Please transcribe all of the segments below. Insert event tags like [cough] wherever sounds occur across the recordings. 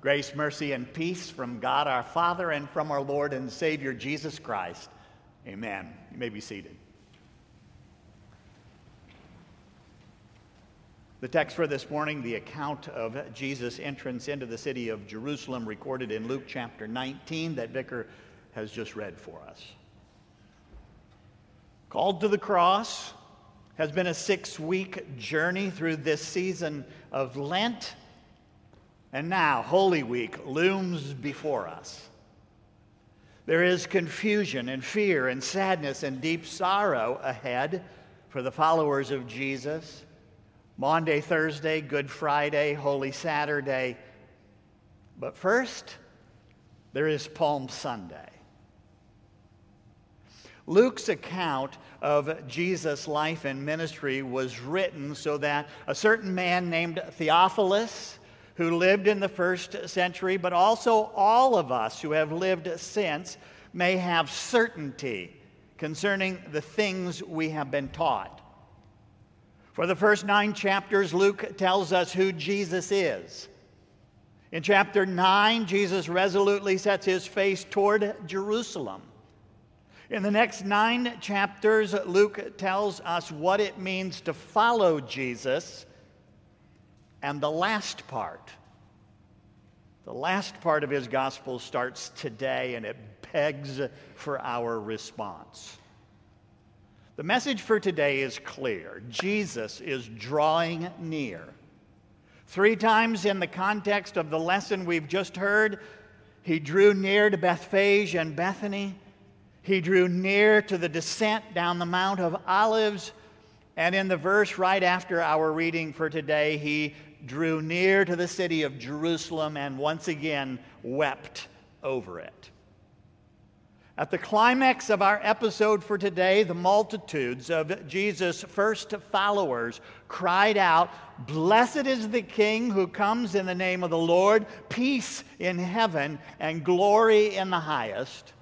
Grace, mercy, and peace from God our Father and from our Lord and Savior Jesus Christ. Amen. You may be seated. The text for this morning, the account of Jesus' entrance into the city of Jerusalem, recorded in Luke chapter 19, that Vicar has just read for us. Called to the cross has been a six week journey through this season of Lent and now, Holy Week looms before us. There is confusion and fear and sadness and deep sorrow ahead for the followers of Jesus. Maundy, Thursday, Good Friday, Holy Saturday. But first, there is Palm Sunday. Luke's account of Jesus' life and ministry was written so that a certain man named Theophilus who lived in the first century, but also all of us who have lived since, may have certainty concerning the things we have been taught. For the first nine chapters, Luke tells us who Jesus is. In chapter 9, Jesus resolutely sets his face toward Jerusalem. In the next nine chapters, Luke tells us what it means to follow Jesus and the last part, the last part of his gospel starts today and it begs for our response. The message for today is clear Jesus is drawing near. Three times in the context of the lesson we've just heard, he drew near to Bethphage and Bethany. He drew near to the descent down the Mount of Olives. And in the verse right after our reading for today, he drew near to the city of Jerusalem and once again wept over it. At the climax of our episode for today, the multitudes of Jesus' first followers cried out, Blessed is the King who comes in the name of the Lord, peace in heaven and glory in the highest.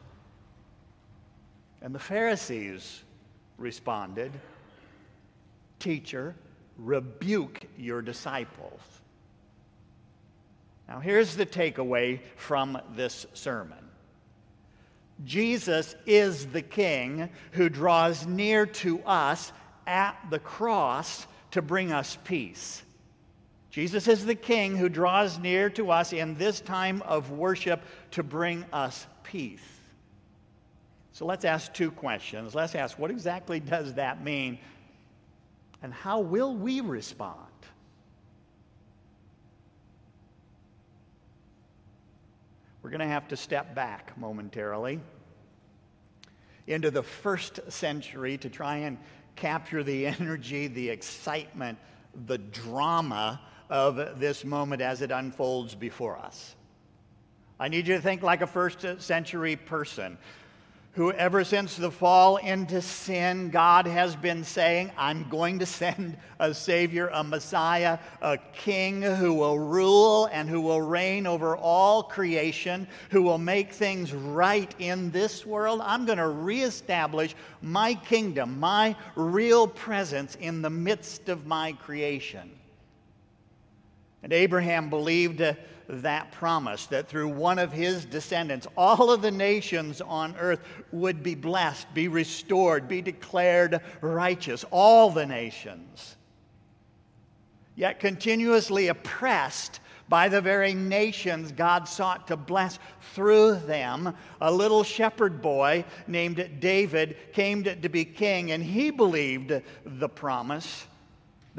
And the Pharisees responded, Teacher, rebuke your disciples. Now, here's the takeaway from this sermon Jesus is the King who draws near to us at the cross to bring us peace. Jesus is the King who draws near to us in this time of worship to bring us peace. So let's ask two questions. Let's ask, what exactly does that mean? And how will we respond? We're going to have to step back momentarily into the first century to try and capture the [laughs] energy, the excitement, the drama of this moment as it unfolds before us. I need you to think like a first century person who, ever since the fall into sin, God has been saying, I'm going to send a Savior, a Messiah, a King who will rule and who will reign over all creation, who will make things right in this world. I'm going to reestablish my kingdom, my real presence in the midst of my creation. And Abraham believed uh, that promise that through one of his descendants, all of the nations on earth would be blessed, be restored, be declared righteous, all the nations. Yet continuously oppressed by the very nations God sought to bless through them, a little shepherd boy named David came to, to be king, and he believed the promise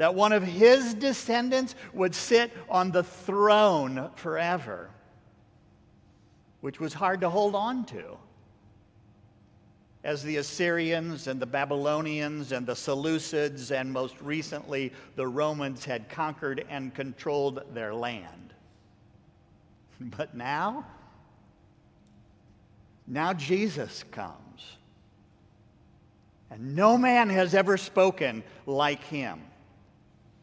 that one of his descendants would sit on the throne forever, which was hard to hold on to. As the Assyrians and the Babylonians and the Seleucids and most recently the Romans had conquered and controlled their land. [laughs] But now, now Jesus comes. And no man has ever spoken like him.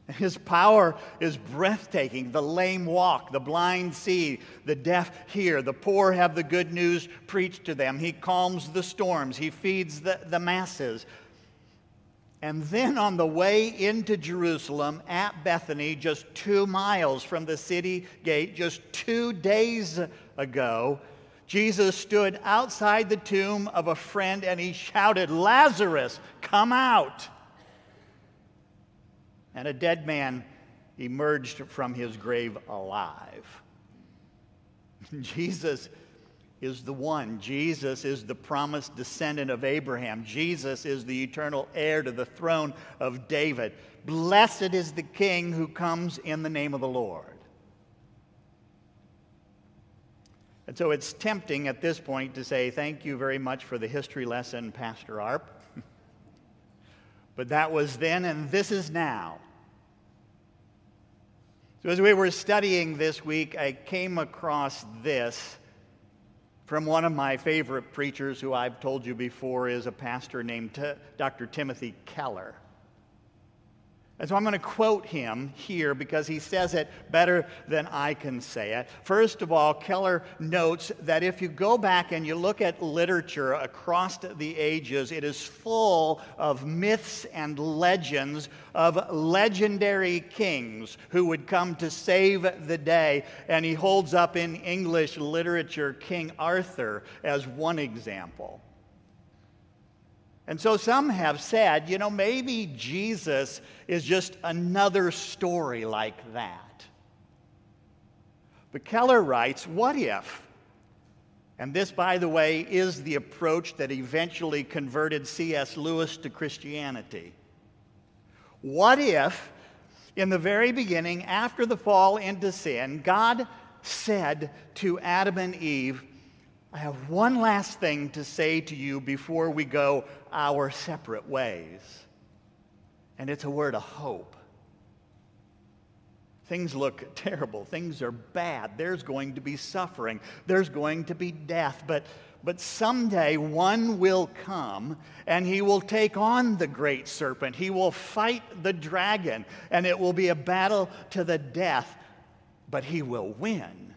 [laughs] His power is breathtaking. The lame walk, the blind see, the deaf hear, the poor have the good news preached to them. He calms the storms, he feeds the, the masses. And then on the way into Jerusalem at Bethany, just two miles from the city gate, just two days ago, Jesus stood outside the tomb of a friend and he shouted, Lazarus, come out. And a dead man emerged from his grave alive. [laughs] Jesus is the one. Jesus is the promised descendant of Abraham. Jesus is the eternal heir to the throne of David. Blessed is the King who comes in the name of the Lord. And so it's tempting at this point to say, Thank you very much for the history lesson, Pastor Arp. [laughs] but that was then, and this is now. So as we were studying this week, I came across this from one of my favorite preachers who I've told you before is a pastor named T- Dr. Timothy Keller. And so I'm going to quote him here because he says it better than I can say it. First of all, Keller notes that if you go back and you look at literature across the ages, it is full of myths and legends of legendary kings who would come to save the day. And he holds up in English literature King Arthur as one example. And so some have said, you know, maybe Jesus is just another story like that. But Keller writes, what if? And this, by the way, is the approach that eventually converted C.S. Lewis to Christianity. What if, in the very beginning, after the fall into sin, God said to Adam and Eve, I have one last thing to say to you before we go our separate ways. And it's a word of hope. Things look terrible. Things are bad. There's going to be suffering. There's going to be death. But, but someday one will come and he will take on the great serpent. He will fight the dragon, and it will be a battle to the death, but he will win.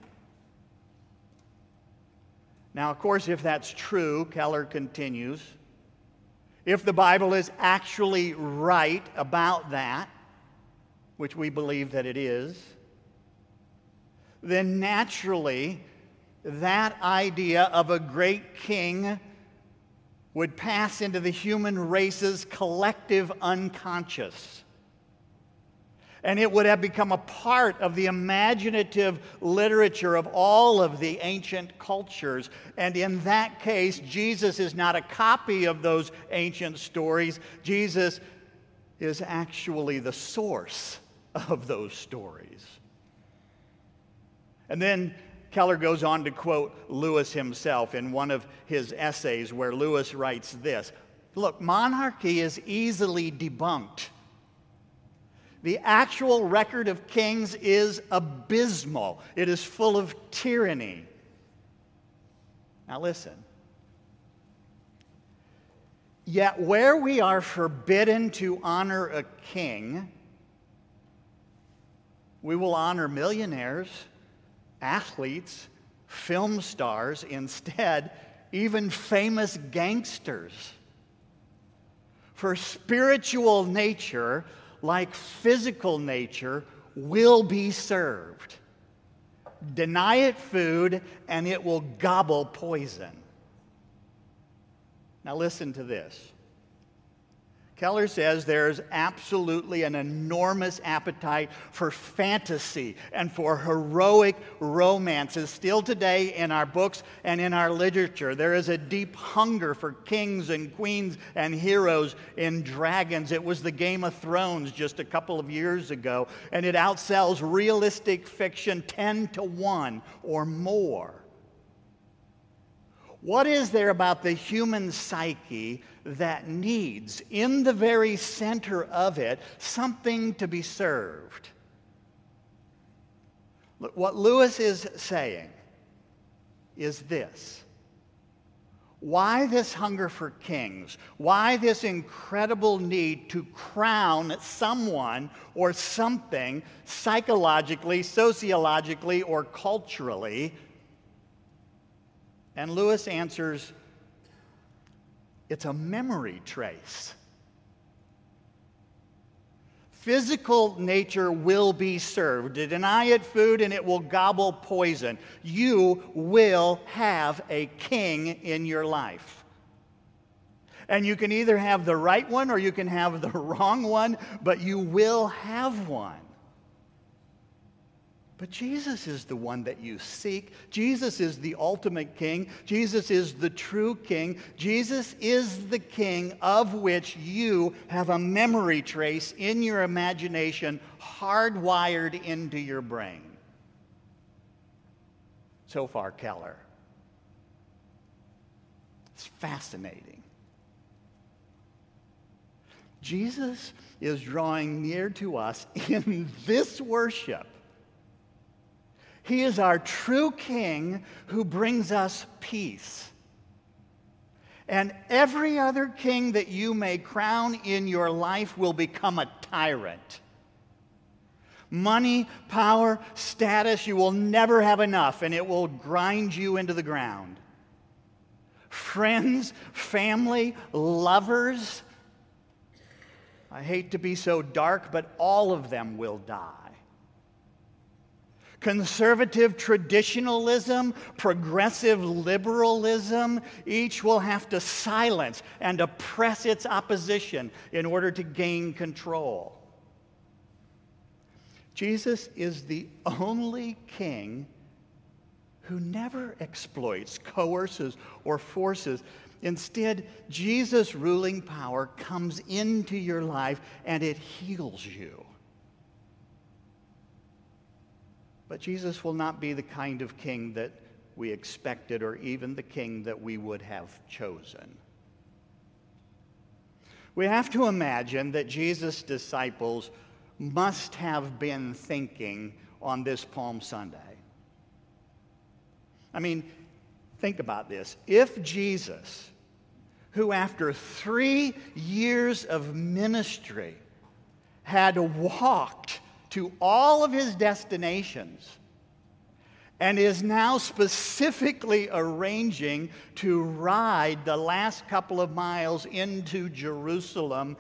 Now, of course, if that's true, Keller continues, if the Bible is actually right about that, which we believe that it is, then naturally that idea of a great king would pass into the human race's collective unconscious and it would have become a part of the imaginative literature of all of the ancient cultures. And in that case, Jesus is not a copy of those ancient stories, Jesus is actually the source of those stories. And then Keller goes on to quote Lewis himself in one of his essays, where Lewis writes this Look, monarchy is easily debunked the actual record of kings is abysmal, it is full of tyranny. Now, listen. Yet, where we are forbidden to honor a king, we will honor millionaires, athletes, film stars, instead, even famous gangsters. For spiritual nature like physical nature, will be served. Deny it food, and it will gobble poison. Now, listen to this. Keller says there's absolutely an enormous appetite for fantasy and for heroic romances still today in our books and in our literature. There is a deep hunger for kings and queens and heroes in dragons. It was the Game of Thrones just a couple of years ago, and it outsells realistic fiction 10 to 1 or more. What is there about the human psyche that needs, in the very center of it, something to be served? What Lewis is saying is this. Why this hunger for kings? Why this incredible need to crown someone or something psychologically, sociologically, or culturally and Lewis answers it's a memory trace. Physical nature will be served. Deny it food and it will gobble poison. You will have a king in your life. And you can either have the right one or you can have the [laughs] wrong one, but you will have one. But Jesus is the one that you seek. Jesus is the ultimate king. Jesus is the true king. Jesus is the king of which you have a memory trace in your imagination hardwired into your brain. So far, Keller. It's fascinating. Jesus is drawing near to us [laughs] in this worship he is our true King who brings us peace. And every other king that you may crown in your life will become a tyrant. Money, power, status, you will never have enough, and it will grind you into the ground. Friends, family, lovers, I hate to be so dark, but all of them will die. Conservative traditionalism, progressive liberalism, each will have to silence and oppress its opposition in order to gain control. Jesus is the only king who never exploits, coerces, or forces. Instead, Jesus' ruling power comes into your life and it heals you. But Jesus will not be the kind of king that we expected or even the king that we would have chosen. We have to imagine that Jesus' disciples must have been thinking on this Palm Sunday. I mean, think about this. If Jesus, who after three years of ministry had walked to all of his destinations and is now specifically arranging to ride the last couple of miles into Jerusalem.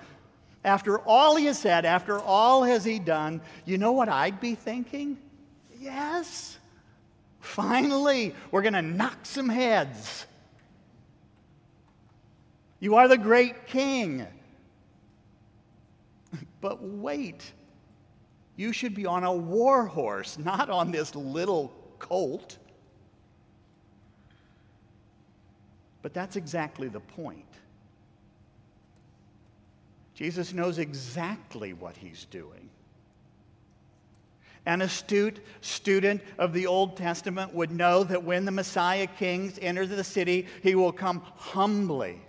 After all he has said, after all has he done, you know what I'd be thinking? Yes, finally, we're going to knock some heads. You are the great king. [laughs] But wait, you should be on a war horse, not on this little colt. But that's exactly the point. Jesus knows exactly what he's doing. An astute student of the Old Testament would know that when the Messiah kings enter the city, he will come humbly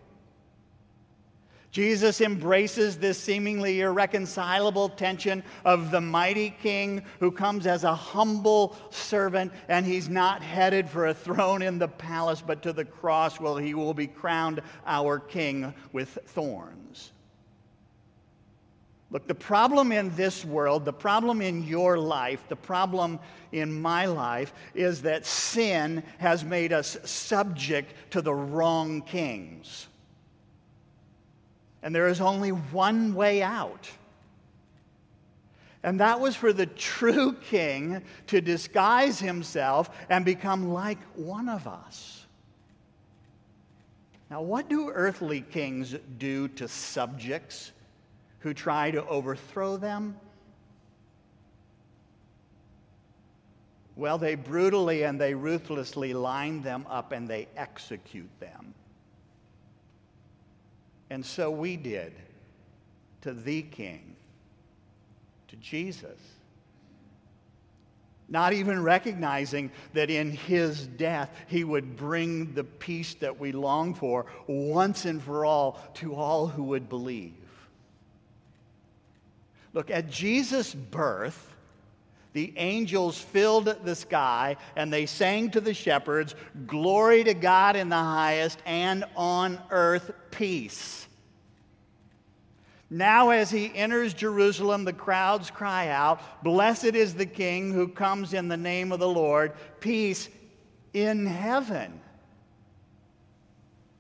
Jesus embraces this seemingly irreconcilable tension of the mighty king who comes as a humble servant, and he's not headed for a throne in the palace, but to the cross where he will be crowned our king with thorns. Look, the problem in this world, the problem in your life, the problem in my life is that sin has made us subject to the wrong kings. And there is only one way out. And that was for the true king to disguise himself and become like one of us. Now, what do earthly kings do to subjects who try to overthrow them? Well, they brutally and they ruthlessly line them up and they execute them. And so we did to the King, to Jesus. Not even recognizing that in his death he would bring the peace that we long for once and for all to all who would believe. Look, at Jesus' birth, the angels filled the sky and they sang to the shepherds, Glory to God in the highest, and on earth peace. Now, as he enters Jerusalem, the crowds cry out, Blessed is the King who comes in the name of the Lord, peace in heaven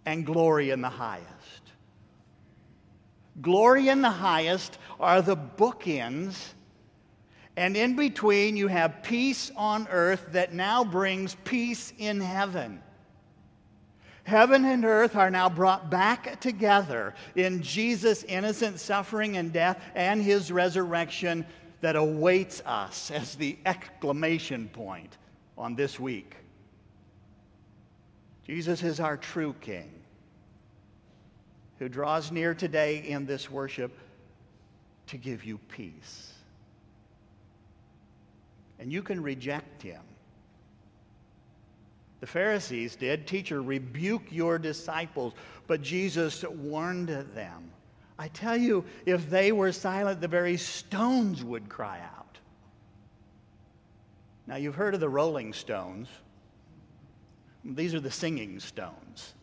and glory in the highest. Glory in the highest are the bookends, and in between you have peace on earth that now brings peace in heaven. Heaven and earth are now brought back together in Jesus' innocent suffering and death and his resurrection that awaits us as the exclamation point on this week. Jesus is our true King who draws near today in this worship to give you peace. And you can reject him. The Pharisees did. Teacher, rebuke your disciples. But Jesus warned them. I tell you, if they were silent, the very stones would cry out. Now, you've heard of the Rolling Stones. These are the singing stones.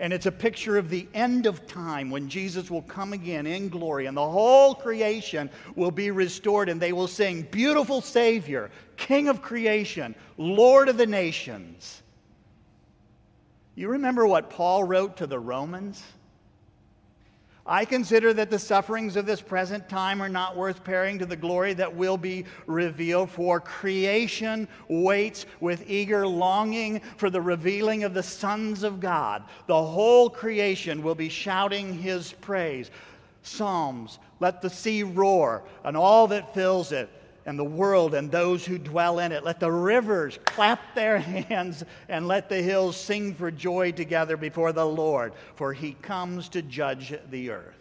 And it's a picture of the end of time when Jesus will come again in glory and the whole creation will be restored and they will sing, Beautiful Savior, King of creation, Lord of the nations. You remember what Paul wrote to the Romans? I consider that the sufferings of this present time are not worth pairing to the glory that will be revealed, for creation waits with eager longing for the revealing of the sons of God. The whole creation will be shouting his praise. Psalms, let the sea roar and all that fills it and the world and those who dwell in it. Let the rivers clap their hands and let the hills sing for joy together before the Lord, for he comes to judge the earth.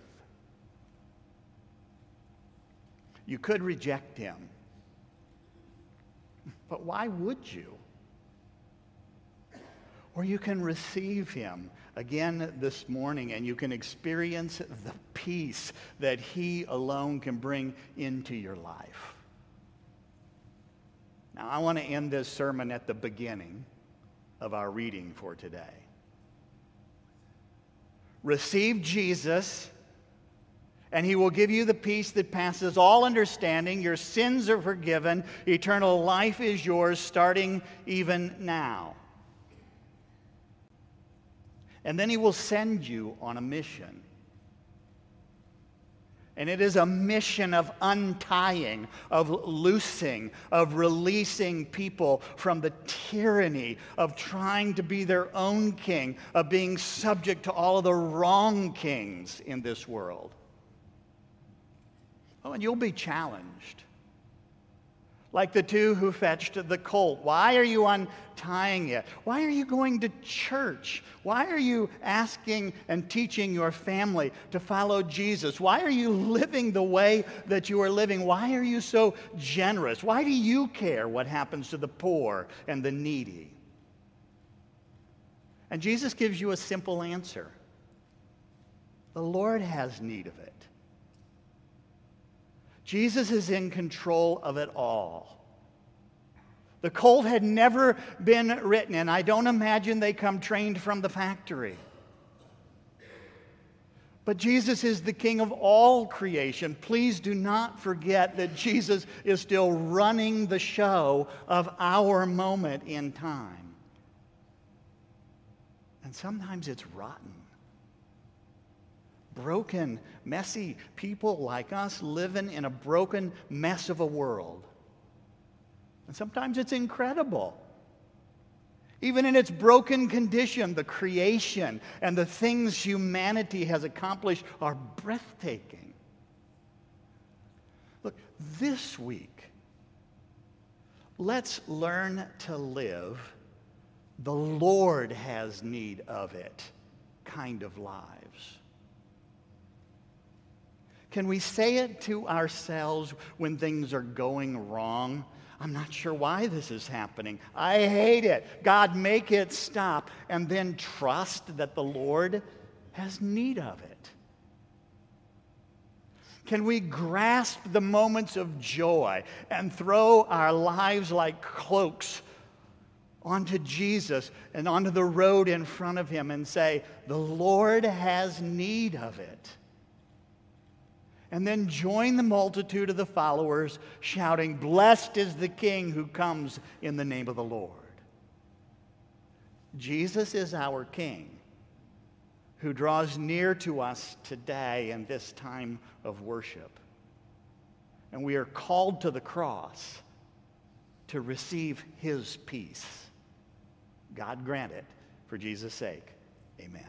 You could reject him, but why would you? Or you can receive him again this morning and you can experience the peace that he alone can bring into your life. Now, I want to end this sermon at the beginning of our reading for today. Receive Jesus, and he will give you the peace that passes all understanding. Your sins are forgiven. Eternal life is yours starting even now. And then he will send you on a mission. And it is a mission of untying, of loosing, of releasing people from the tyranny of trying to be their own king, of being subject to all of the wrong kings in this world. Oh, and you'll be challenged like the two who fetched the colt. Why are you untying it? Why are you going to church? Why are you asking and teaching your family to follow Jesus? Why are you living the way that you are living? Why are you so generous? Why do you care what happens to the poor and the needy? And Jesus gives you a simple answer the Lord has need of it. Jesus is in control of it all. The colt had never been written, and I don't imagine they come trained from the factory. But Jesus is the King of all creation. Please do not forget that Jesus is still running the show of our moment in time. And sometimes it's rotten broken, messy people like us living in a broken mess of a world. And sometimes it's incredible. Even in its broken condition, the creation and the things humanity has accomplished are breathtaking. Look, this week, let's learn to live the Lord has need of it kind of lives. Can we say it to ourselves when things are going wrong? I'm not sure why this is happening. I hate it. God, make it stop. And then trust that the Lord has need of it. Can we grasp the moments of joy and throw our lives like cloaks onto Jesus and onto the road in front of Him and say, The Lord has need of it? And then join the multitude of the followers shouting, Blessed is the King who comes in the name of the Lord. Jesus is our King, who draws near to us today in this time of worship. And we are called to the cross to receive his peace. God grant it for Jesus' sake. Amen.